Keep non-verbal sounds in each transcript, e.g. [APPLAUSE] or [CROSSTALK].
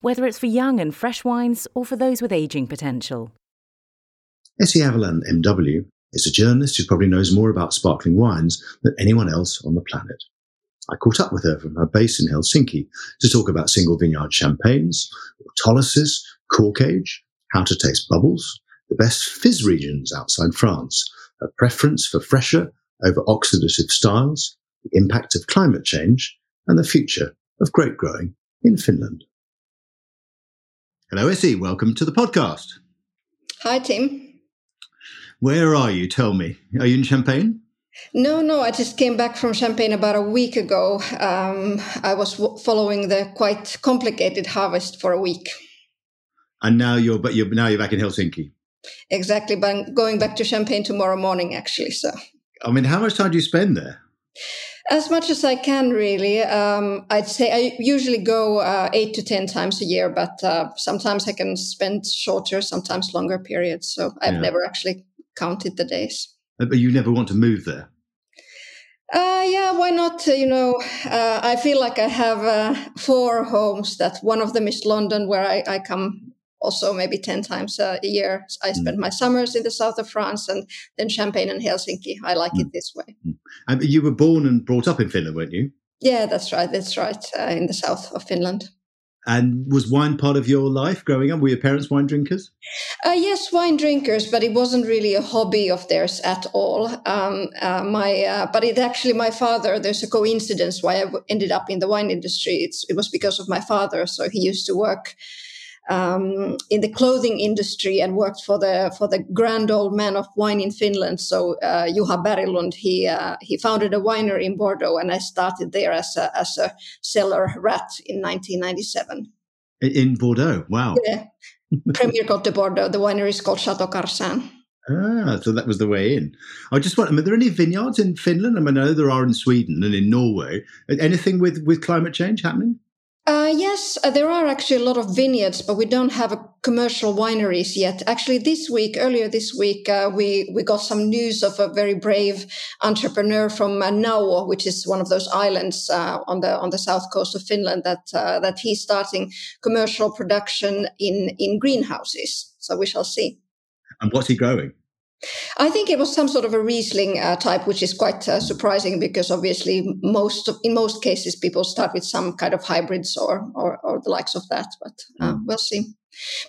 whether it's for young and fresh wines or for those with aging potential. Essi Avellan MW, is a journalist who probably knows more about sparkling wines than anyone else on the planet. I caught up with her from her base in Helsinki to talk about single vineyard champagnes, autolysis, cork age, how to taste bubbles, the best fizz regions outside France, her preference for fresher over oxidative styles, the impact of climate change, and the future of grape growing in Finland. Hello, Essi. Welcome to the podcast. Hi, Tim. Where are you? Tell me. Are you in Champagne? No, no. I just came back from Champagne about a week ago. Um, I was w- following the quite complicated harvest for a week. And now you're, but you're now you're back in Helsinki. Exactly, but I'm going back to Champagne tomorrow morning, actually. So. I mean, how much time do you spend there? As much as I can, really. Um, I'd say I usually go uh, eight to 10 times a year, but uh, sometimes I can spend shorter, sometimes longer periods. So I've yeah. never actually counted the days. Uh, but you never want to move there? Uh, yeah, why not? Uh, you know, uh, I feel like I have uh, four homes. That one of them is London, where I, I come also maybe 10 times a year. I mm. spend mm. my summers in the south of France and then Champagne and Helsinki. I like mm. it this way. Mm. And you were born and brought up in Finland, weren't you? Yeah, that's right. That's right. Uh, in the south of Finland. And was wine part of your life growing up? Were your parents wine drinkers? Uh, yes, wine drinkers, but it wasn't really a hobby of theirs at all. Um, uh, my, uh, but it actually my father. There's a coincidence why I ended up in the wine industry. It's, it was because of my father. So he used to work um, in the clothing industry and worked for the for the grand old man of wine in Finland. So uh, Juha Berglund, he uh, he founded a winery in Bordeaux, and I started there as a as a cellar rat in 1997. In Bordeaux, wow! Yeah, Premier Côte de Bordeaux. The winery is called Chateau Carsin. Ah, so that was the way in. I just want. I mean, are there any vineyards in Finland? I mean, I know there are in Sweden and in Norway. Anything with with climate change happening? Uh, yes, uh, there are actually a lot of vineyards, but we don't have commercial wineries yet. Actually, this week, earlier this week, uh, we we got some news of a very brave entrepreneur from uh, Nauvo, which is one of those islands uh, on the on the south coast of Finland, that uh, that he's starting commercial production in in greenhouses. So we shall see. And what's he growing? I think it was some sort of a Riesling uh, type, which is quite uh, surprising because obviously most of, in most cases people start with some kind of hybrids or or, or the likes of that. But uh, mm. we'll see.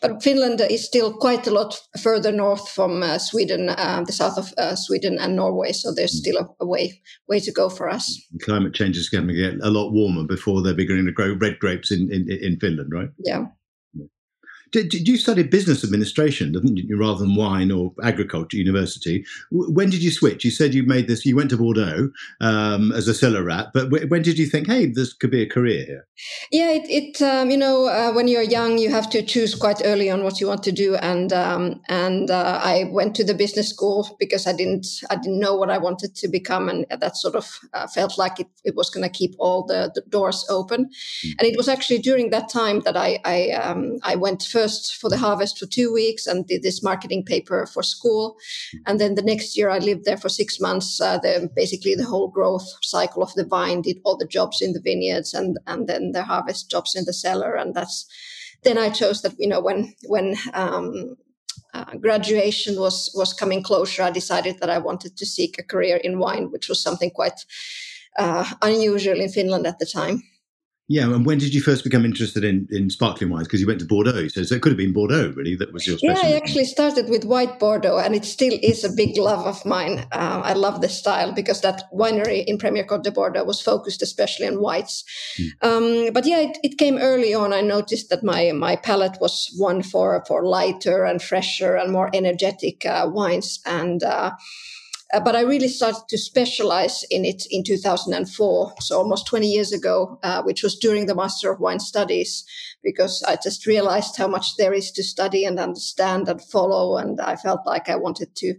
But Finland is still quite a lot further north from uh, Sweden, uh, the south of uh, Sweden and Norway. So there's mm. still a, a, way way to go for us. Climate change is going to get a lot warmer before they're beginning to grow red grapes in, in, in Finland, right? Yeah. Did, did, you study business administration, didn't you, rather than wine or agriculture university? When did you switch? You said you made this. You went to Bordeaux um, as a cellar rat, but when did you think, hey, this could be a career here? Yeah, it, it um, you know, uh, when you're young, you have to choose quite early on what you want to do, and um, and uh, I went to the business school because I didn't I didn't know what I wanted to become, and that sort of uh, felt like it, it was going to keep all the, the doors open, mm. and it was actually during that time that I I, um, I went first for the harvest for two weeks and did this marketing paper for school. And then the next year I lived there for six months. Uh, the, basically the whole growth cycle of the vine, did all the jobs in the vineyards and, and then the harvest jobs in the cellar. And that's, then I chose that, you know, when, when, um, uh, graduation was was coming closer, I decided that I wanted to seek a career in wine, which was something quite uh, unusual in Finland at the time. Yeah, and when did you first become interested in, in sparkling wines? Because you went to Bordeaux, so, so it could have been Bordeaux, really. That was your specialty. Yeah, I actually started with white Bordeaux, and it still is a big love of mine. Uh, I love the style because that winery in Premier Côte de Bordeaux was focused especially on whites. Mm. Um, but yeah, it, it, came early on. I noticed that my my palate was one for for lighter and fresher and more energetic uh, wines, and uh, Uh, but I really started to specialize in it in 2004, so almost 20 years ago, uh, which was during the Master of Wine Studies, because I just realized how much there is to study and understand and follow, and I felt like I wanted to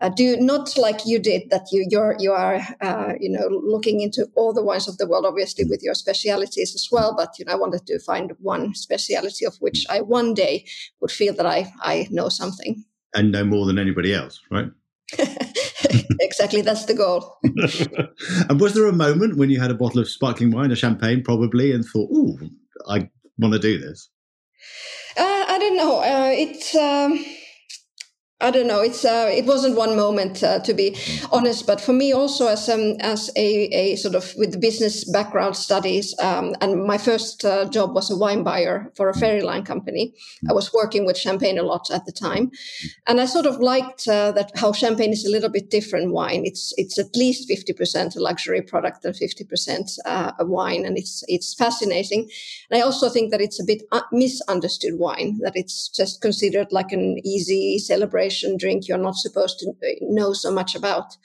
uh, do not like you did that you you're you are uh, you know looking into all the wines of the world obviously with your specialities as well but you know I wanted to find one speciality of which I one day would feel that I I know something. And know more than anybody else right [LAUGHS] [LAUGHS] exactly that's the goal. [LAUGHS] And was there a moment when you had a bottle of sparkling wine a champagne probably and thought oh I want to do this? Uh, I don't know. Uh, it's um I don't know. It's uh, it wasn't one moment uh, to be honest, but for me also as um, as a, a sort of with business background studies, um, and my first uh, job was a wine buyer for a ferry line company. I was working with champagne a lot at the time, and I sort of liked uh, that how champagne is a little bit different wine. It's it's at least fifty percent a luxury product and fifty percent uh, a wine, and it's it's fascinating. And I also think that it's a bit uh, misunderstood wine. That it's just considered like an easy celebration drink you're not supposed to know so much about.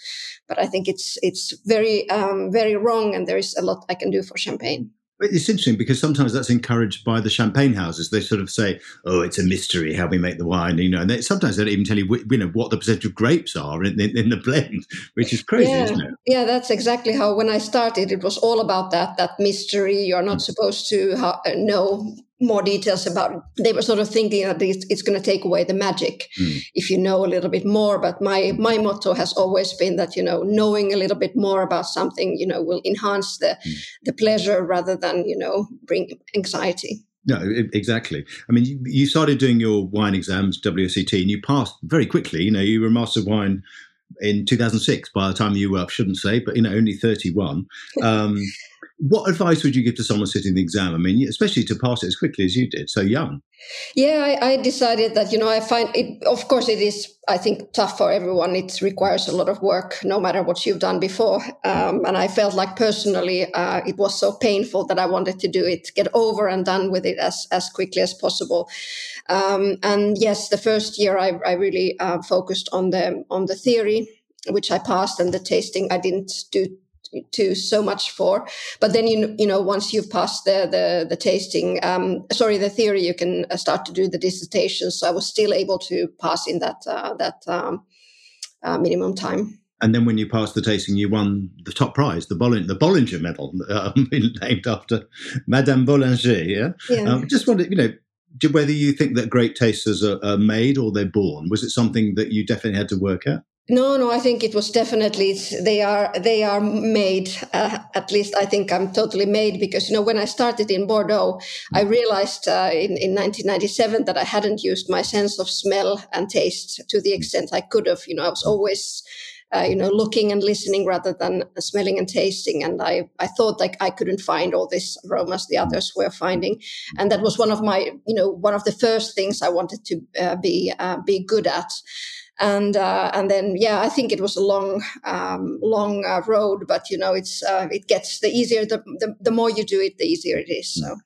But I think it's it's very um, very wrong, and there is a lot I can do for champagne. It's interesting because sometimes that's encouraged by the champagne houses. They sort of say, "Oh, it's a mystery how we make the wine," you know. And they, sometimes they don't even tell you, you know, what the percentage of grapes are in, in, in the blend, which is crazy, yeah. isn't it? Yeah, that's exactly how. When I started, it was all about that that mystery. You're not mm. supposed to ha- know more details about it. They were sort of thinking that it's, it's going to take away the magic mm. if you know a little bit more. But my my motto has always been that you know knowing a little bit more about something you know will enhance the mm. the pleasure rather than you know bring anxiety. No, exactly. I mean, you, you started doing your wine exams, WSET, and you passed very quickly. You know, you were a master of wine in 2006 by the time you were, I shouldn't say, but, you know, only 31. [LAUGHS] Um, what advice would you give to someone sitting the exam? I mean, especially to pass it as quickly as you did, so young. Yeah, I, I, decided that you know I find it. Of course, it is. I think tough for everyone. It requires a lot of work, no matter what you've done before. Um, and I felt like personally, uh, it was so painful that I wanted to do it, get over and done with it as as quickly as possible. Um, and yes, the first year I, I really uh, focused on the on the theory, which I passed, and the tasting I didn't do to so much for. But then you you know once you've passed the the, the tasting, um, sorry, the theory, you can uh, start to do the dissertation. So I was still able to pass in that uh, that um, uh, minimum time. And then when you passed the tasting, you won the top prize, the Bollinger, the Bollinger Medal, [LAUGHS] um, named after Madame Bollinger. Yeah. yeah. Um, just wondered, you know, whether you think that great tasters are, are made or they're born. Was it something that you definitely had to work at? No, no, I think it was definitely they are they are made. Uh, at least I think I'm totally made because you know when I started in Bordeaux, I realized uh, in in 1997 that I hadn't used my sense of smell and taste to the extent I could have. You know, I was always uh, you know, looking and listening rather than smelling and tasting. And I, I thought like I couldn't find all these aromas the others were finding. And that was one of my, you know, one of the first things I wanted to uh, be, uh, be good at and uh, and then yeah, I think it was a long um, long uh, road, but you know it's uh, it gets the easier the, the, the more you do it, the easier it is. So,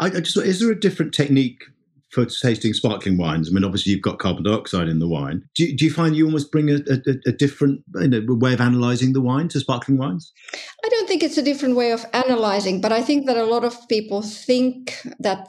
I, I just is there a different technique for tasting sparkling wines? I mean, obviously you've got carbon dioxide in the wine. Do you, do you find you almost bring a, a, a different you know, way of analysing the wine to sparkling wines? I don't think it's a different way of analysing, but I think that a lot of people think that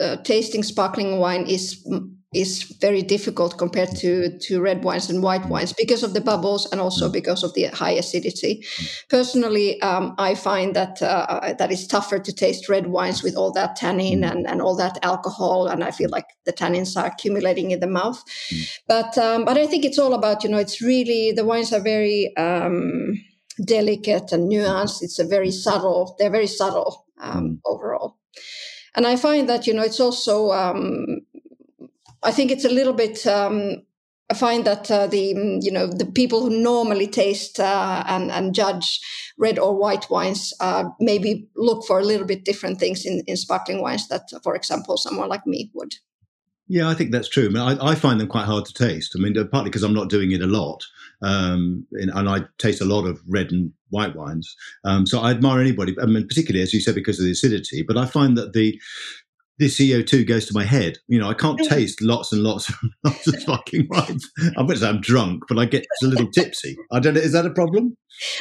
uh, tasting sparkling wine is is very difficult compared to to red wines and white wines because of the bubbles and also mm. because of the high acidity. Personally, um, I find that uh, that it's tougher to taste red wines with all that tannin mm. and, and all that alcohol, and I feel like the tannins are accumulating in the mouth. Mm. But um, but I think it's all about you know it's really the wines are very um, delicate and nuanced. It's a very subtle. They're very subtle um, overall. And I find that you know it's also um, I think it's a little bit. Um, I find that uh, the you know the people who normally taste uh, and and judge red or white wines uh, maybe look for a little bit different things in, in sparkling wines that, for example, someone like me would. Yeah, I think that's true. I, mean, I, I find them quite hard to taste. I mean, partly because I'm not doing it a lot, um, and, and, I taste a lot of red and white wines. Um, so I admire anybody. I mean, particularly as you said, because of the acidity. But I find that the the CO2 goes to my head. You know, I can't taste lots and lots and [LAUGHS] lots of fucking wines. I'm going say I'm drunk, but I get a little tipsy. I don't know. Is that a problem?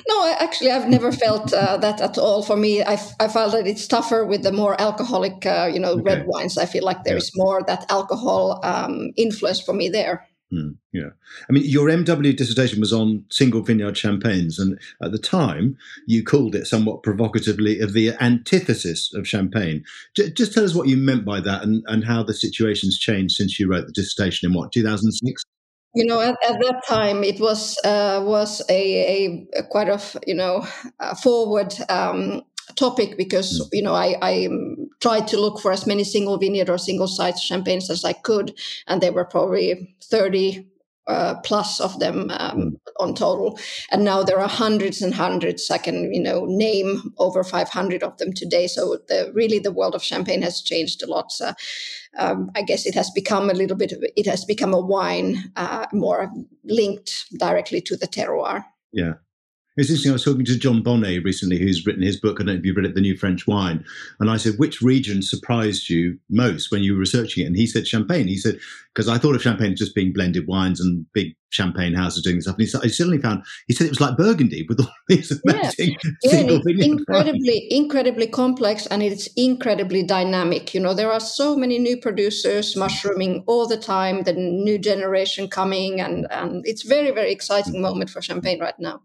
No, actually, I've never felt uh, that at all. For me, I, I felt that it's tougher with the more alcoholic, uh, you know, okay. red wines. I feel like there yeah. is more that alcohol um, influence for me there. Mm, yeah. I mean, your MW dissertation was on single vineyard champagnes, and at the time, you called it somewhat provocatively the antithesis of champagne. J- just tell us what you meant by that and, and how the situation's changed since you wrote the dissertation in what, 2006? You know, at, at that time, it was uh, was a, a, quite of you know forward um, topic because mm. you know I, I tried to look for as many single vineyard or single site champagnes as I could, and there were probably thirty uh, plus of them um, mm. on total, and now there are hundreds and hundreds. I can you know name over five hundred of them today. So the, really, the world of champagne has changed a lot. So, um, I guess it has become a little bit. Of, it has become a wine uh, more linked directly to the terroir. Yeah. It's interesting. I was talking to Jon Bonné recently, who's written his book. I don't know if you've read it, The New French Wine. And I said, which region surprised you most when you were researching it? And he said Champagne. He said, because I thought of Champagne as just being blended wines and big champagne houses doing stuff. And he, he suddenly found, he said it was like Burgundy with all [LAUGHS] these amazing yeah. single yeah, incredibly, incredibly complex and it's incredibly dynamic. You know, there are so many new producers mushrooming all the time, the new generation coming, and, and it's very, very exciting moment for Champagne right now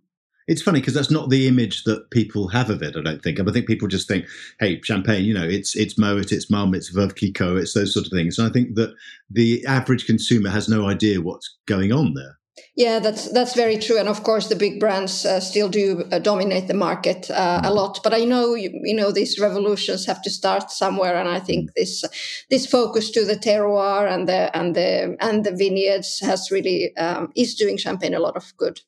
it's funny because that's not the image that people have of it. I don't think. I think people just think, "Hey, champagne, you know, it's it's Moet, it's Mumm, it's Veuve Clicquot, it's those sort of things." And I think that the average consumer has no idea what's going on there. Yeah, that's that's very true, and of course the big brands uh, still do uh, dominate the market uh, a mm. lot. But I know you, you, know these revolutions have to start somewhere, and I think mm. this this focus to the terroir and the and the and the vineyards has really um, is doing Champagne a lot of good.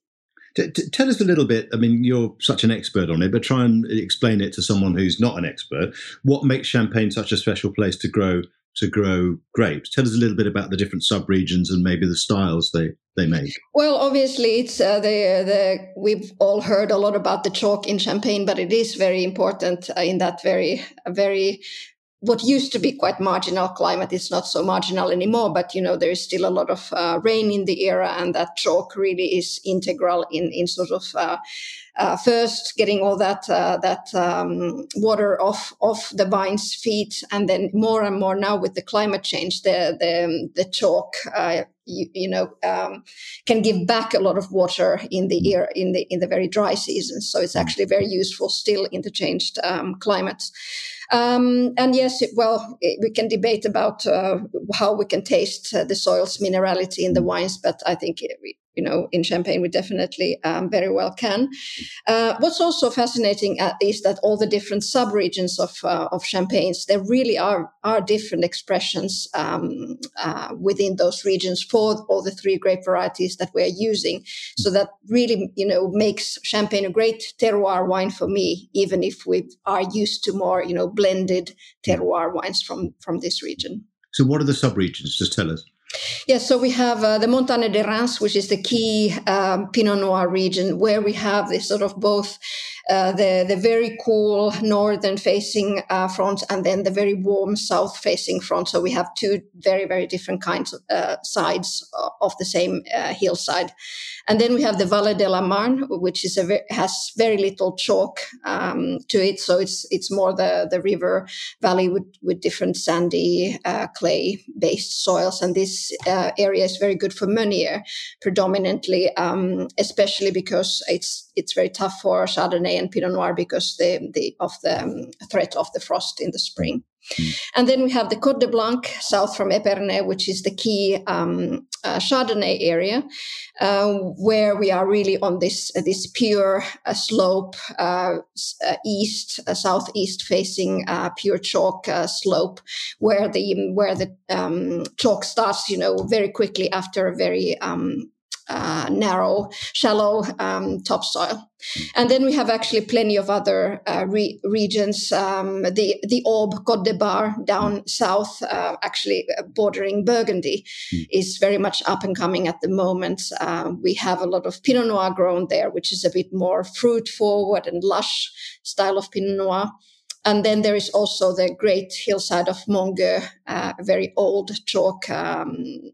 T- t- tell us a little bit. I mean, you're such an expert on it, but try and explain it to someone who's not an expert. What makes Champagne such a special place to grow to grow grapes? Tell us a little bit about the different subregions and maybe the styles they they make. Well, obviously, it's uh, the the we've all heard a lot about the chalk in Champagne, but it is very important uh, in that very very what used to be quite marginal climate is not so marginal anymore but you know there is still a lot of uh, rain in the area and that chalk really is integral in in sort of uh, uh, first getting all that uh, that um, water off off the vine's feet and then more and more now with the climate change the the, the chalk uh, you, you, know um, can give back a lot of water in the year in the in the very dry season so it's actually very useful still in the changed um, climates um, and yes, well, we can debate about uh, how we can taste uh, the soil's minerality in the wines, but I think you know, in Champagne, we definitely um, very well can. Uh, what's also fascinating uh, is that all the different subregions of uh, of Champagnes, there really are are different expressions um, uh, within those regions for all the three grape varieties that we are using. So that really, you know, makes Champagne a great terroir wine for me, even if we are used to more, you know, blended terroir wines from from this region. So, what are the subregions? Just tell us. Yes, so we have uh, the Montagne de Reims, which is the key um, Pinot Noir region, where we have this sort of both uh, the the very cool northern facing uh, front and then the very warm south facing front. So we have two very very different kinds of uh, sides of the same uh, hillside, and then we have the Vallée de la Marne, which is a very, has very little chalk um, to it. So it's it's more the the river valley with with different sandy uh, clay based soils, and this area is very good for Meunier predominantly, um, especially because it's it's very tough for Chardonnay and Pinot Noir because of the um, threat of the frost in the spring. Mm. And then we have the Côte de Blanc south from Epernay, which is the key um, uh, Chardonnay area, uh, where we are really on this uh, this pure uh, slope, uh, uh, east southeast facing pure chalk slope, where the where the um, chalk starts, you know, very quickly after a very um, uh, narrow, shallow um, topsoil. And then we have actually plenty of other uh, re- regions. Um, the the Aube Côte de Bar down south, uh, actually uh, bordering Burgundy, mm. is very much up and coming at the moment. Uh, we have a lot of Pinot Noir grown there, which is a bit more fruit forward and lush style of Pinot Noir. and then there is also the great hillside of Montgueux, uh, a very old chalk um,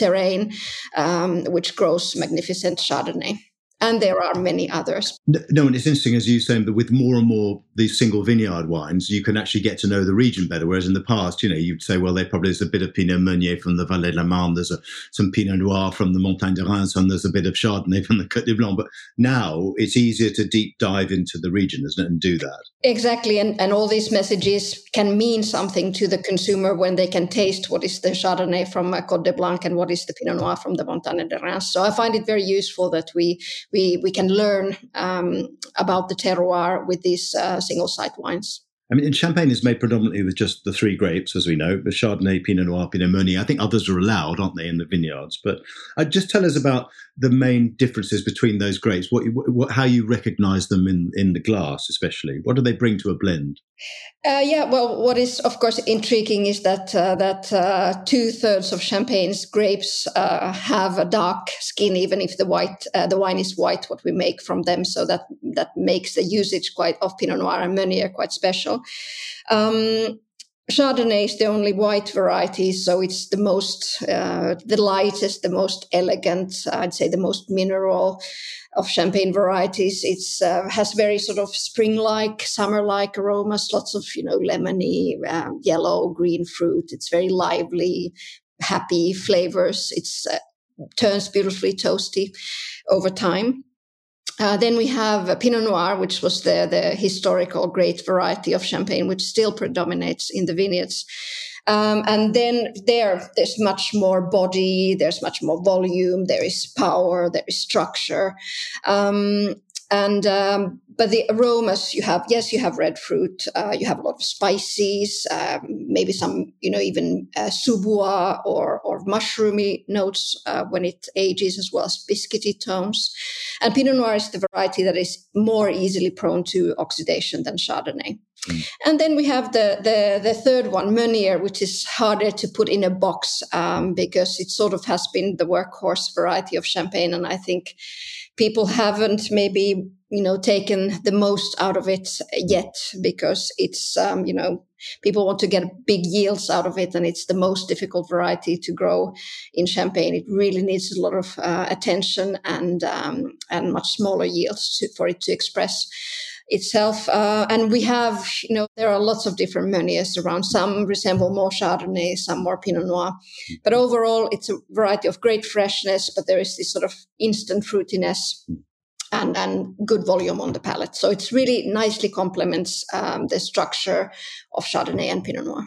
terrain, um, which grows magnificent Chardonnay and there are many others. No, and it's interesting as you saying that with more and more these single vineyard wines, you can actually get to know the region better. Whereas in the past, you know, you'd say, well, there probably is a bit of Pinot Meunier from the Vallée de la Marne, there's a, some Pinot Noir from the Montagne de Reims, and there's a bit of Chardonnay from the Côte de Blanc. But now it's easier to deep dive into the region, isn't it, and do that. Exactly, and and all these messages can mean something to the consumer when they can taste what is the Chardonnay from uh, Côte de Blanc and what is the Pinot Noir from the Montagne de Reims. So I find it very useful that we we we can learn um, about the terroir with these uh, single site wines. I mean, Champagne is made predominantly with just the three grapes, as we know, the Chardonnay, Pinot Noir, Pinot Meunier. I think others are allowed, aren't they, in the vineyards? But uh, just tell us about the main differences between those grapes, what, what, how you recognise them in, in the glass, especially. What do they bring to a blend? Uh, yeah, well, what is of course intriguing is that uh, that uh, two thirds of Champagne's grapes uh, have a dark skin, even if the white uh, the wine is white. What we make from them, so that that makes the usage quite of Pinot Noir and Meunier quite special. Um, Chardonnay is the only white variety, so it's the most, uh, the lightest, the most elegant, I'd say the most mineral of champagne varieties. It uh, has very sort of spring-like, summer-like aromas, lots of you know lemony, uh, yellow, green fruit. It's very lively, happy flavors. It's uh, turns beautifully toasty over time. Uh, then we have Pinot Noir, which was the, the historical great variety of champagne, which still predominates in the vineyards. Um, and then there, there's much more body, there's much more volume, there is power, there is structure. Um, and um, but the aromas you have yes you have red fruit uh, you have a lot of spices um, maybe some you know even uh, sous-bois or or mushroomy notes uh, when it ages as well as biscuity tones and pinot noir is the variety that is more easily prone to oxidation than chardonnay Mm. And then we have the, the, the third one, Meunier, which is harder to put in a box um, because it sort of has been the workhorse variety of champagne. And I think people haven't maybe, you know, taken the most out of it yet because it's, um, you know, people want to get big yields out of it and it's the most difficult variety to grow in champagne. It really needs a lot of uh, attention and um, and much smaller yields to, for it to express itself. Uh, and we have, you know, there are lots of different Meuniers around. Some resemble more Chardonnay, some more Pinot Noir. Mm-hmm. But overall, it's a variety of great freshness, but there is this sort of instant fruitiness. And, and good volume on the palate. So it's really nicely complements um, the structure of Chardonnay and Pinot Noir.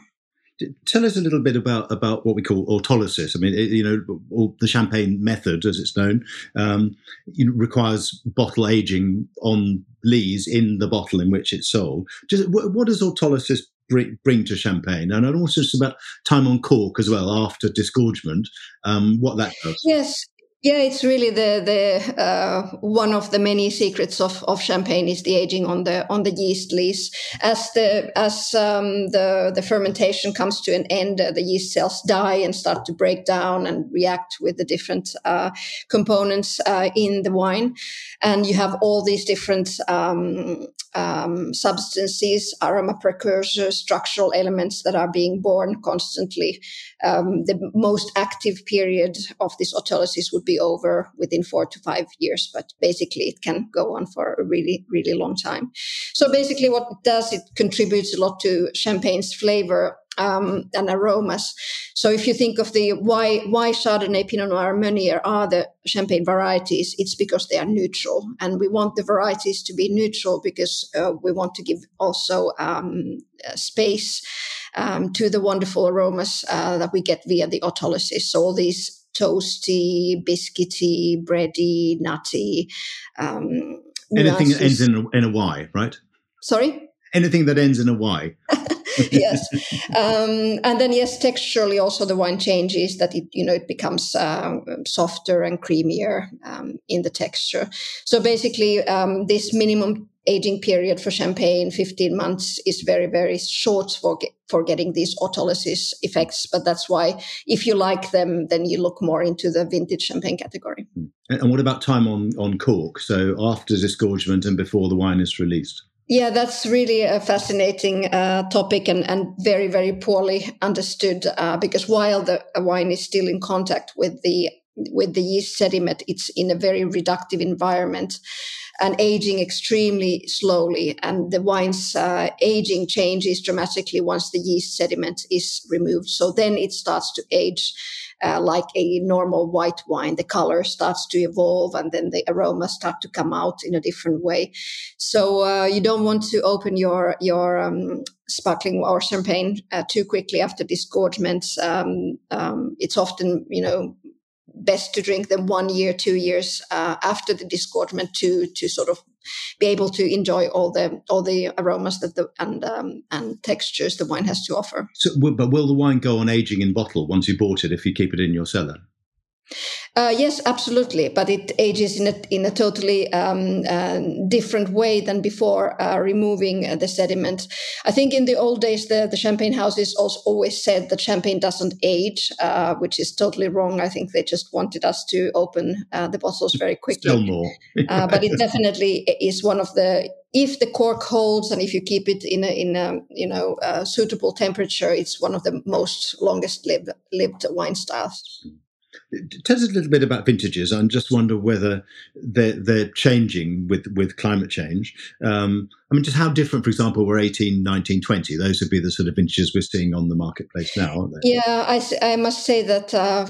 Tell us a little bit about about what we call autolysis. I mean, it, you know, the champagne method, as it's known, um, requires bottle aging on lees in the bottle in which it's sold. Just what, what does autolysis bring, to champagne? And also just about time on cork as well after disgorgement, um, what that does. Yes, yeah, it's really the the uh, one of the many secrets of, of champagne is the aging on the on the yeast lees. As the as um, the the fermentation comes to an end, uh, the yeast cells die and start to break down and react with the different uh, components uh, in the wine, and you have all these different um, um, substances, aroma precursors, structural elements that are being born constantly. Um, the most active period of this autolysis would be over within four to five years, but basically it can go on for a really, really long time. So basically, what it does, it contributes a lot to champagne's flavor um, and aromas. So if you think of the why why Chardonnay, Pinot Noir, Meunier are the champagne varieties, it's because they are neutral, and we want the varieties to be neutral because uh, we want to give also um, space um, to the wonderful aromas uh, that we get via the autolysis. So all these toasty, biscuity, bready, nutty. Um, Anything that ends in a, in a Y, right? Sorry? Anything that ends in a Y. [LAUGHS] [LAUGHS] yes, um, and then yes, texturally also the wine changes that it you know it becomes uh, softer and creamier um, in the texture. So basically, um, this minimum aging period for champagne, 15 months, is very, very short for, for getting these autolysis effects. But that's why if you like them, then you look more into the vintage champagne category. Hmm. And what about time on, on cork? So after disgorgement and before the wine is released? Yeah, that's really a fascinating uh, topic and, and very, very poorly understood uh, because while the wine is still in contact with the with the yeast sediment, it's in a very reductive environment and aging extremely slowly. And the wine's uh, aging changes dramatically once the yeast sediment is removed. So then it starts to age uh, like a normal white wine. The color starts to evolve and then the aroma start to come out in a different way. So uh, you don't want to open your your um, sparkling or champagne uh, too quickly after disgorgement. Um, um, it's often you know best to drink them one year, two years uh, after the disgorgement to to sort of be able to enjoy all the all the aromas that the and um, and textures the wine has to offer. So, but will the wine go on aging in bottle once you bought it if you keep it in your cellar? Uh, yes, absolutely, but it ages in a in a totally um, uh, different way than before uh, removing uh, the sediment. I think in the old days, the, the champagne houses also always said that champagne doesn't age, uh, which is totally wrong. I think they just wanted us to open uh, the bottles very quickly. Still more, [LAUGHS] but it definitely is one of the if the cork holds and if you keep it in a in a you know a suitable temperature, it's one of the most longest lived lived wine styles. Tell us a little bit about vintages. I just wonder whether they're, they're changing with, with climate change. Um, I mean, just how different, for example, were 18, 19, 20? Those would be the sort of vintages we're seeing on the marketplace now? Yeah, I, I must say that uh,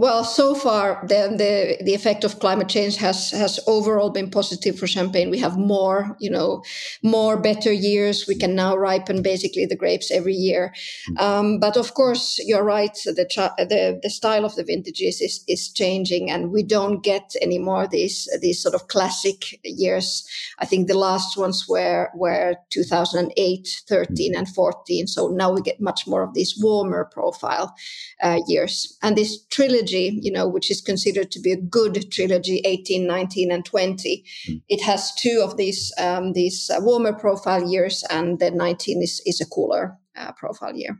well, so far the, the, the effect of climate change has has overall been positive for champagne. We have more, you know, more better years. We can now ripen basically the grapes every year. Mm. Um, but of course, you're right. The, the the style of the vintages is is changing, and we don't get anymore these these sort of classic years. I think the last ones were were 2008, 13, mm. and 14. So now we get much more of these warmer profile uh, years, and this trilogy trilogy, you know, which is considered to be a good trilogy, 18, 19, and 20. Mm. It has two of these um, these uh, warmer profile years, and then 19 is, is a cooler uh, profile year.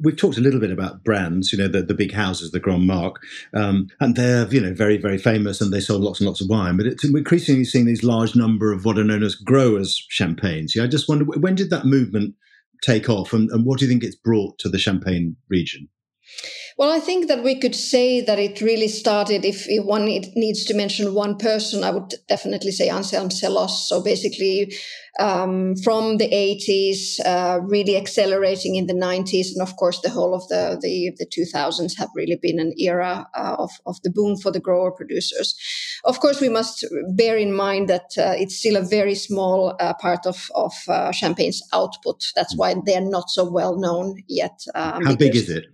We've talked a little bit about brands, you know, the, the big houses, the Grand Marque, um, and they're, you know, very, very famous and they sold lots and lots of wine. But it's, we're increasingly seeing these large number of what are known as growers champagnes. Yeah, I just wonder, when did that movement take off and, and what do you think it's brought to the Champagne region? Well, I think that we could say that it really started. If, one needs to mention one person, I would definitely say Anselme Selosse. So basically, um, from the 80s, uh, really accelerating in the 90s, and of course, the whole of the the, the 2000s have really been an era uh, of of the boom for the grower producers. Of course, we must bear in mind that uh, it's still a very small uh, part of of uh, Champagne's output. That's why they're not so well known yet. Um, How big is it?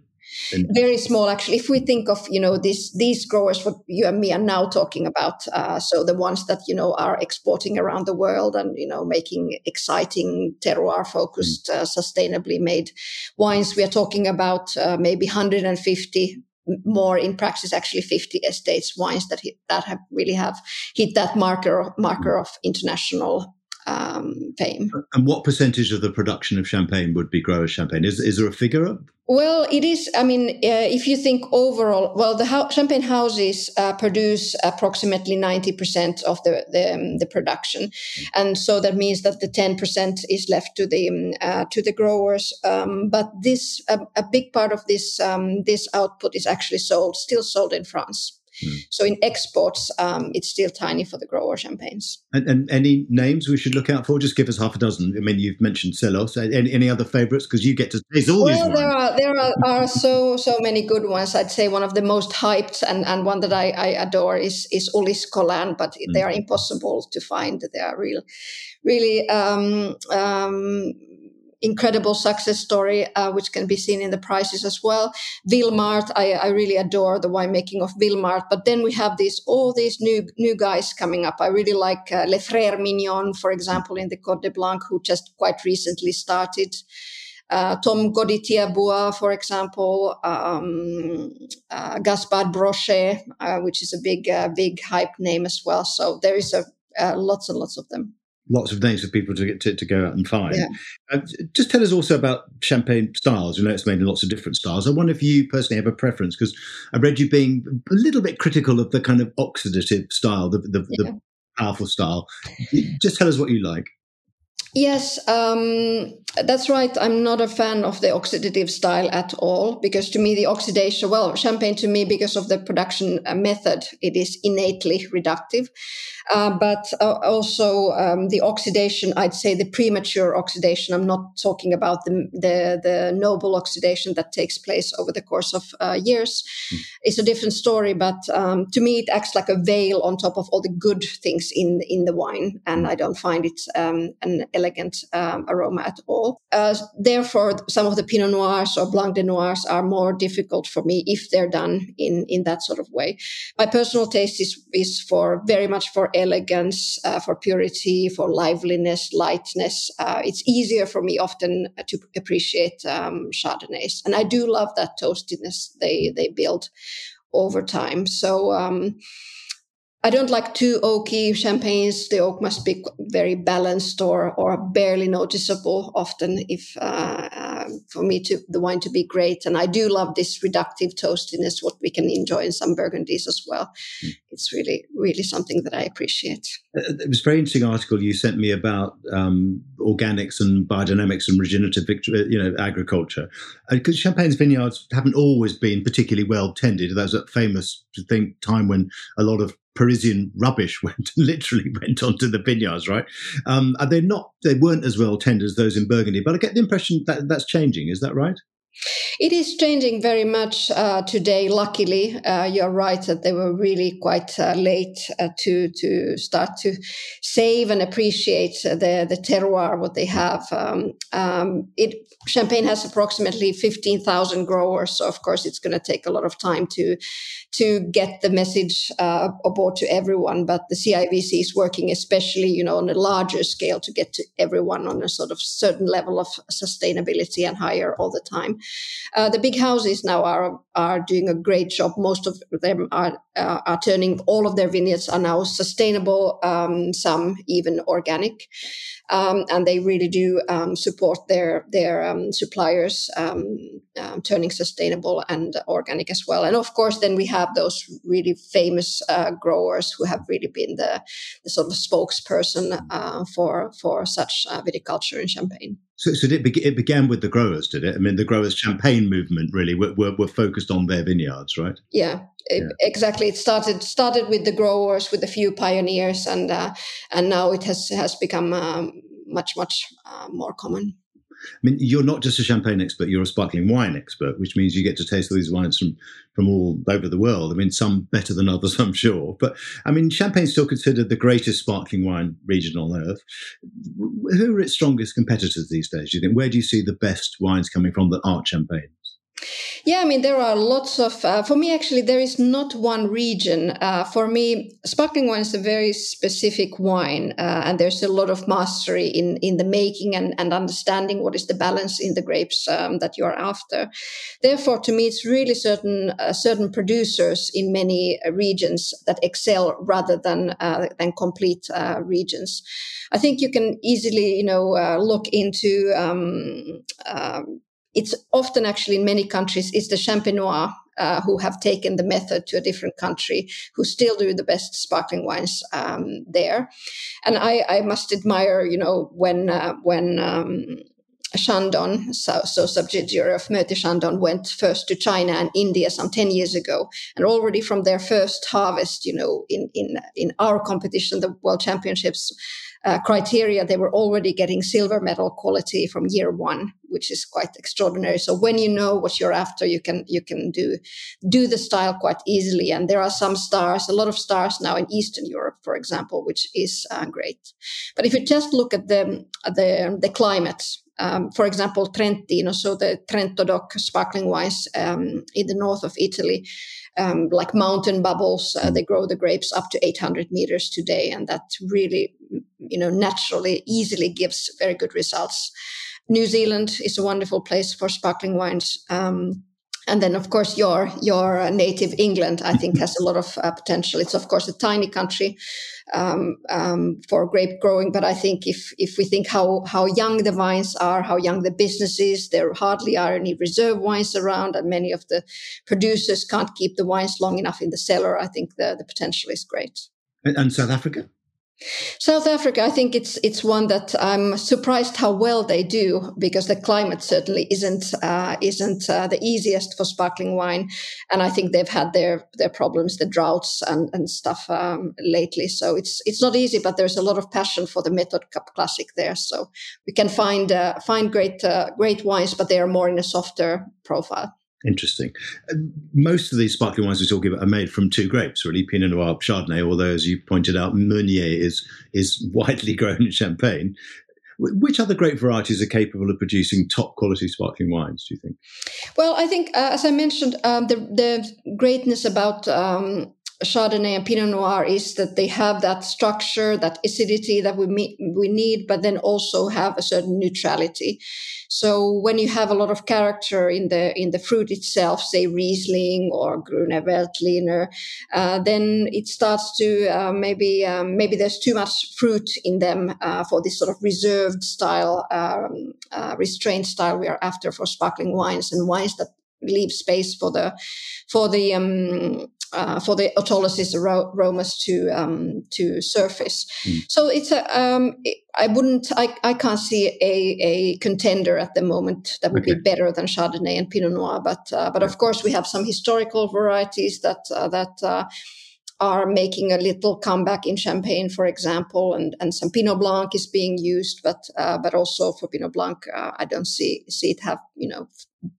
Very small actually if we think of you know these these growers what you and me are now talking about uh, so the ones that you know are exporting around the world and you know making exciting terroir focused mm. uh, sustainably made wines we are talking about uh, maybe 150 more in practice actually 50 estates wines that hit, that have really have hit that marker marker mm. of international um, fame. And what percentage of the production of champagne would be grower champagne? Is, is there a figure? Well, it is. I mean, uh, if you think overall, well, the ho- champagne houses uh, produce approximately ninety percent of the the, um, the production, and so that means that the ten percent is left to the um, uh, to the growers. Um, but this a, a, big part of this um, this output is actually sold, still sold in France. Mm. So in exports, um, it's still tiny for the grower champagnes. And, and, any names we should look out for? Just give us half a dozen. I mean, you've mentioned Selosse. Any, any other favourites? Because you get to taste all well, these. Well, there are there are, are, so so many good ones. I'd say one of the most hyped and, and one that I, I adore is is Ulysse Collin, but mm. they are impossible to find. They are real, really. Um, um, incredible success story, uh, which can be seen in the prices as well. Vilmart, I, I, really adore the winemaking of Vilmart. But then we have these all these new new guys coming up. I really like uh, Les Frères Mignon, for example, in the Côte de Blanc, who just quite recently started. Uh, Tom Godetier-Bois, for example, um, uh, Gaspard Brochet, uh, which is a big, uh, big hype name as well. So there is a, uh, lots and lots of them lots of names for people to get to, to go out and find. Yeah. Uh, just tell us also about champagne styles. You know, it's made in lots of different styles. I wonder if you personally have a preference because I read you being a little bit critical of the kind of oxidative style, the, the, yeah. the powerful style. Just tell us what you like. Yes, um, that's right. I'm not a fan of the oxidative style at all because to me, the oxidation, well, champagne to me, because of the production uh, method, it is innately reductive. Uh, but uh, also um, the oxidation, I'd say the premature oxidation. I'm not talking about the, the, the noble oxidation that takes place over the course of uh, years. Mm. It's a different story, but um, to me, it acts like a veil on top of all the good things in, in the wine. And I don't find it um, an elegant um, aroma at all. Uh, therefore, some of the Pinot Noirs or Blanc de Noirs are more difficult for me if they're done in, in that sort of way. My personal taste is, is for very much for elegance, uh, for purity, for liveliness, lightness. Uh, it's easier for me often to appreciate um, Chardonnays. And I do love that toastiness they, they build over time. So, um, I don't like too oaky champagnes. The oak must be very balanced or or barely noticeable. Often, if uh, uh, for me to the wine to be great, and I do love this reductive toastiness, what we can enjoy in some Burgundies as well. Mm. It's really really something that I appreciate. Uh, it was a very interesting article you sent me about um, organics and biodynamics and regenerative, uh, you know, agriculture. Because uh, Champagne's vineyards haven't always been particularly well tended. There was a famous thing time when a lot of Parisian rubbish [LAUGHS] went literally went onto the vineyards, right? Um, they're not, they weren't as well tended as those in Burgundy, but I get the impression that that's changing. Is that right? It is changing very much uh, today. Luckily, uh, you're right that they were really quite uh, late uh, to to start to save and appreciate the the terroir what they have. Um, um, it Champagne has approximately fifteen thousand growers, so of course it's going to take a lot of time to to get the message uh, aboard to everyone. But the CIVC is working, especially you know on a larger scale, to get to everyone on a sort of certain level of sustainability and higher all the time. Uh, the big houses now are are doing a great job. Most of them are uh, are turning all of their vineyards are now sustainable, um, some even organic, um, and they really do um, support their their um, suppliers um, um, turning sustainable and organic as well. And of course, then we have those really famous uh, growers who have really been the, the sort of spokesperson uh, for for such uh, viticulture in Champagne. So, so it, be- it, began with the growers, did it? I mean, the growers' champagne movement really were, were, were focused on their vineyards, right? Yeah, yeah, exactly. It started started with the growers, with a few pioneers, and uh, and now it has has become um, much much uh, more common. I mean, you're not just a champagne expert; you're a sparkling wine expert, which means you get to taste all these wines from from all over the world. I mean, some better than others, [LAUGHS] I'm sure. But I mean, champagne's still considered the greatest sparkling wine region on earth. Who are its strongest competitors these days? Do you think? Where do you see the best wines coming from that aren't champagne? Yeah, I mean, there are lots of, uh, for me, actually, there is not one region. Uh, for me, sparkling wine is a very specific wine, uh, and there's a lot of mastery in, in the making and, and understanding what is the balance in the grapes um, that you are after. Therefore, to me, it's really certain, uh, certain producers in many uh, regions that excel rather than, uh, than complete regions. I think you can easily, you know, look into um, um, it's often actually in many countries it's the champenois uh, who have taken the method to a different country who still do the best sparkling wines um, there and I, I, must admire you know when uh, when um, Chandon, so, so subsidiary of Moët Chandon, went first to China and India some 10 years ago. And already from their first harvest, you know, in, in, in our competition, the World Championships, uh, criteria, they were already getting silver medal quality from year one, which is quite extraordinary. So when you know what you're after, you can you can do do the style quite easily. And there are some stars, a lot of stars now in Eastern Europe, for example, which is uh, great. But if you just look at the the the climate. Um, for example, Trentino, so the Trento DOC sparkling wines um, in the north of Italy, um, like mountain bubbles. Uh, they grow the grapes up to 800 meters today, and that really, you know, naturally, easily gives very good results. New Zealand is a wonderful place for sparkling wines. Um, and then, of course, your your native England, I think, has a lot of uh, potential. It's of course a tiny country um, um, for grape growing, but I think if if we think how how young the vines are, how young the business is, there hardly are any reserve wines around, and many of the producers can't keep the wines long enough in the cellar. I think the the potential is great. And, and South Africa. South Africa, I think it's it's one that I'm surprised how well they do because the climate certainly isn't uh, isn't uh, the easiest for sparkling wine, and I think they've had their their problems, the droughts and and stuff um, lately. So it's it's not easy, but there's a lot of passion for the Méthode Cap Classique there. So we can find uh, find great uh, great wines, but they are more in a softer profile. Interesting. Most of these sparkling wines we're talking about are made from two grapes, really, Pinot Noir, Chardonnay. Although, as you pointed out, Meunier is is [LAUGHS] widely grown in Champagne. Which other grape varieties are capable of producing top quality sparkling wines? Do you think? Well, I think, uh, as I mentioned, um, the the greatness about um, Chardonnay and Pinot Noir is that they have that structure, that acidity that we me- we need, but then also have a certain neutrality. So when you have a lot of character in the in the fruit itself, say Riesling or Grüner Veltliner, uh, then it starts to uh, maybe um, maybe there's too much fruit in them uh, for this sort of reserved style, um, uh, restrained style we are after for sparkling wines and wines that leave space for the for the um, uh, for the autolysis aromas to um, to surface. Mm. So it's a um, I wouldn't I, I can't see a, a contender at the moment that would okay. be better than Chardonnay and Pinot Noir. But uh, but of course we have some historical varieties that uh, that uh, are making a little comeback in Champagne, for example, and, and some Pinot Blanc is being used, but uh, but also for Pinot Blanc, uh, I don't see see it have you know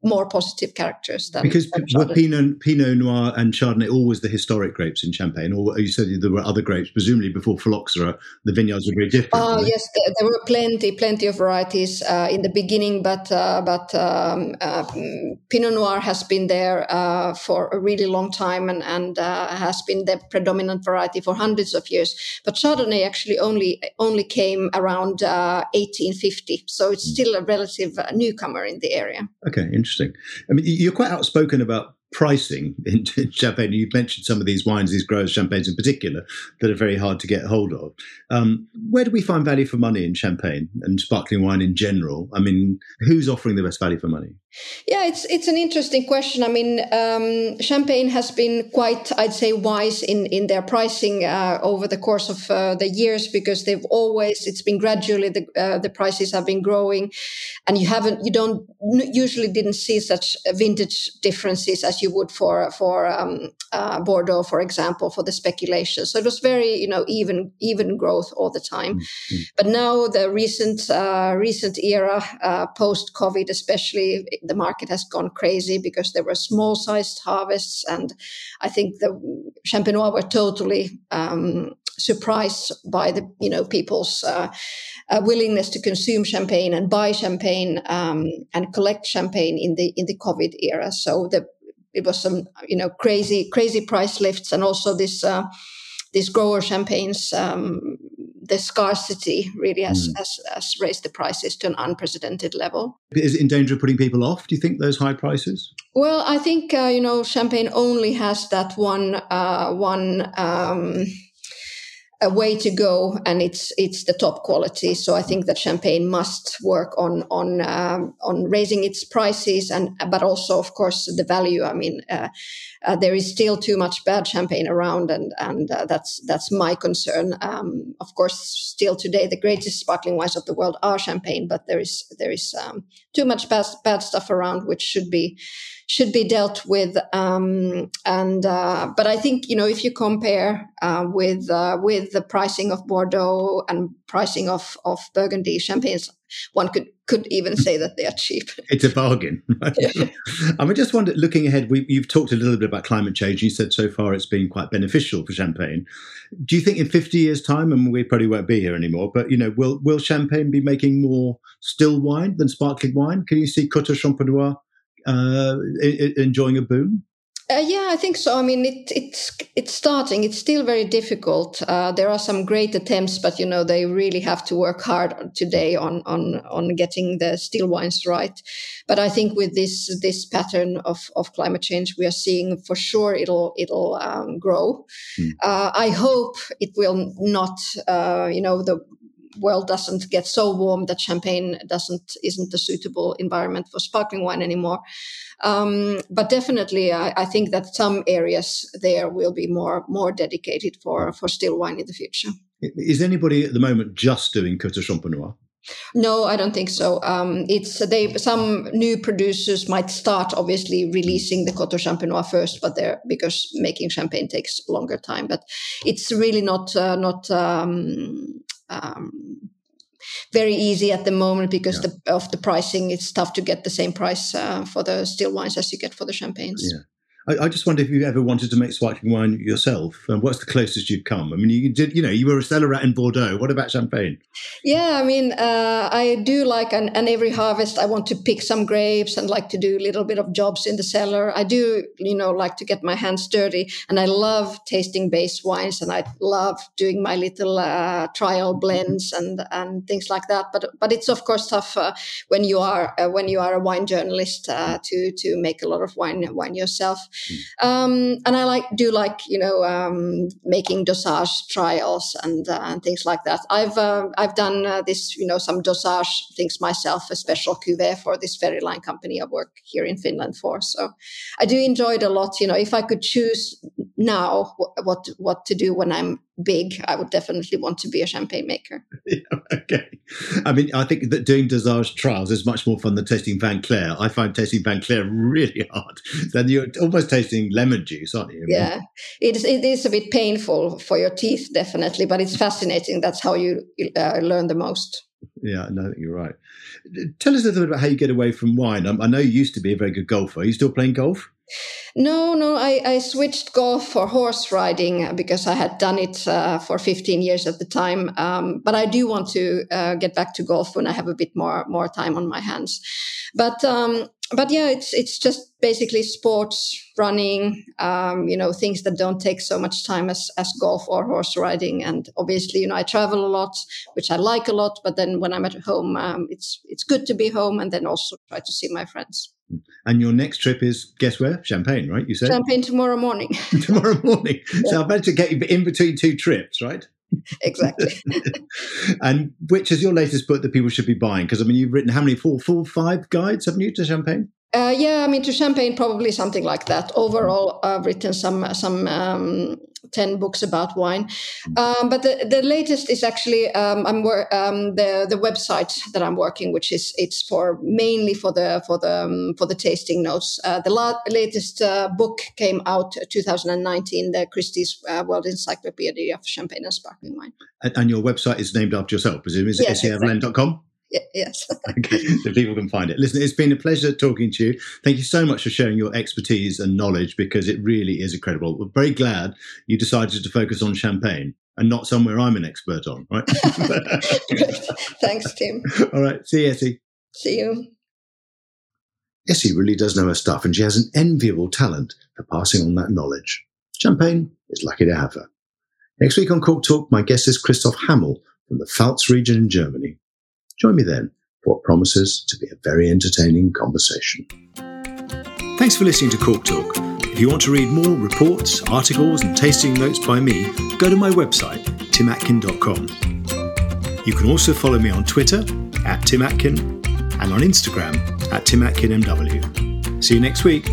more positive characters than because than were Pinot, Pinot Noir and Chardonnay always the historic grapes in Champagne, or you said there were other grapes, presumably before Phylloxera, the vineyards were very different. Oh yes, there, there, were plenty, plenty of varieties uh, in the beginning, but uh, but um, uh, Pinot Noir has been there uh, for a really long time and and uh, has been the predominant variety for hundreds of years. But Chardonnay actually only only came around 1850, uh, so it's hmm. still a relative newcomer in the area. Okay interesting. I mean, you're quite outspoken about pricing [LAUGHS] in, champagne. You've mentioned some of these wines, these growers' champagnes in particular, that are very hard to get hold of. Um, where do we find value for money in champagne and sparkling wine in general? I mean, who's offering the best value for money? Yeah, it's it's an interesting question. I mean, um, champagne has been quite, I'd say, wise in in their pricing uh, over the course of uh, the years because they've always it's been gradually the uh, the prices have been growing, and you haven't you don't usually didn't see such vintage differences as you would for for um, uh, Bordeaux, for example, for the speculation. So it was very you know even even growth all the time. Mm-hmm. But now the recent uh, recent era uh, post COVID, especially the market has gone crazy because there were small sized harvests, and I think the Champenois were totally um, surprised by the you know people's uh, uh, willingness to consume champagne and buy champagne um, and collect champagne in the in the COVID era. So the it was some you know crazy crazy price lifts and also this uh, these grower champagnes um, the scarcity really has, mm. has, has raised the prices to an unprecedented level. Is it in danger of putting people off? Do you think those high prices? Well, I think uh, you know champagne only has that one uh, one. Um, a way to go, and it's it's the top quality. So I think that champagne must work on on um, on raising its prices, and but also, of course, the value. I mean, uh, uh, there is still too much bad champagne around, and and uh, that's that's my concern. Um, of course, still today, the greatest sparkling wines of the world are champagne, but there is there is um, too much bad bad stuff around, which should be should be dealt with. Um, and uh, but I think you know if you compare uh, with uh, with the pricing of Bordeaux and pricing of of Burgundy champagnes, one could could even say that they are cheap. [LAUGHS] It's a bargain. Right? Yeah. [LAUGHS] I mean, just wonder, looking ahead, we, you've talked a little bit about climate change. You said so far it's been quite beneficial for champagne. Do you think in 50 years' time, and we probably won't be here anymore, but you know, will will champagne be making more still wine than sparkling wine? Can you see Coteaux Champenois uh, enjoying a boom? Uh, yeah, I think so. I mean, it, it's it's starting. It's still very difficult. Uh, there are some great attempts, but you know they really have to work hard today on on on getting the still wines right. But I think with this this pattern of, of climate change, we are seeing for sure it'll it'll um, grow. Mm. Uh, I hope it will not. Uh, you know the world doesn't get so warm that champagne doesn't isn't a suitable environment for sparkling wine anymore. Um, but definitely, I, I, think that some areas there will be more more dedicated for for still wine in the future. Is anybody at the moment just doing Coteaux Champenois? No, I don't think so. Um, it's they some new producers might start obviously releasing the Coteaux Champenois first, but they're because making champagne takes longer time. But it's really not uh, not um, um, very easy at the moment because yeah. the, of the pricing. It's tough to get the same price uh, for the still wines as you get for the champagnes. Yeah. I, I, just wonder if you ever wanted to make sparkling wine yourself. And what's the closest you've come? I mean, you did, you know, you were a cellar rat in Bordeaux. What about champagne? Yeah, I mean, uh, I do like, and, and every harvest I want to pick some grapes and like to do a little bit of jobs in the cellar. I do, you know, like to get my hands dirty, and I love tasting base wines, and I love doing my little uh, trial blends and and things like that. But but it's of course tough uh, when you are uh, when you are a wine journalist uh, to to make a lot of wine wine yourself. Um, and I like do like you know um, making dosage trials and, uh, and things like that. I've uh, I've done uh, this you know some dosage things myself, a special cuvee for this ferry line company I work here in Finland for. So I do enjoy it a lot. You know, if I could choose now what what to do when I'm big, I would definitely want to be a champagne maker. [LAUGHS] Yeah, okay. I mean, I think that doing dosage trials is much more fun than tasting vin clair. I find tasting vin clair really hard. [LAUGHS] Then you're almost tasting lemon juice, aren't you? Yeah, it is, it is a bit painful for your teeth, definitely, but it's fascinating. That's how you uh, learn the most. Yeah, no, I think you're right. Tell us a little bit about how you get away from wine. I, I know you used to be a very good golfer. Are you still playing golf? No, no, I, I switched golf for horse riding because I had done it uh, for 15 years at the time. Um, but I do want to uh, get back to golf when I have a bit more more time on my hands. But um, but yeah, it's it's just basically sports, running, um, you know, things that don't take so much time as as golf or horse riding. And obviously, you know, I travel a lot, which I like a lot. But then when I'm at home, um, it's it's good to be home and then also try to see my friends. Hmm. And your next trip is guess where? Champagne, right? You said Champagne tomorrow morning. [LAUGHS] [LAUGHS] tomorrow morning. Yeah. So I managed to get you in between two trips, right? Exactly. [LAUGHS] and which is your latest book that people should be buying? Because I mean, you've written how many? Four, four, five guides, haven't you, to Champagne? Uh, yeah, I mean, to Champagne, probably something like that. Overall, I've written some some um, 10 books about wine. Um, but the, the latest is actually um, I'm wor- um, the the website that I'm working, which is it's for mainly for the for the um, for the tasting notes. Uh, the la- latest uh, book came out 2019, the Christie's uh, World Encyclopedia of Champagne and Sparkling Wine. And, and, your website is named after yourself, presumably. Is it yes, exactly yes. [LAUGHS] [LAUGHS] okay, so people can find it. Listen, it's been a pleasure talking to you. Thank you so much for sharing your expertise and knowledge because it really is incredible. We're very glad you decided to focus on champagne and not somewhere I'm an expert on, right? [LAUGHS] Thanks, Tim. All right. See you, Essi. See you. Essi really does know her stuff and she has an enviable talent for passing on that knowledge. Champagne is lucky to have her. Next week on Cork Talk, my guest is Christoph Hammel from the Pfalz region in Germany. Join me then for what promises to be a very entertaining conversation. Thanks for listening to Cork Talk. If you want to read more reports, articles, and tasting notes by me, go to my website, timatkin.com. You can also follow me on Twitter at timatkin and on Instagram at timatkinmw. See you next week.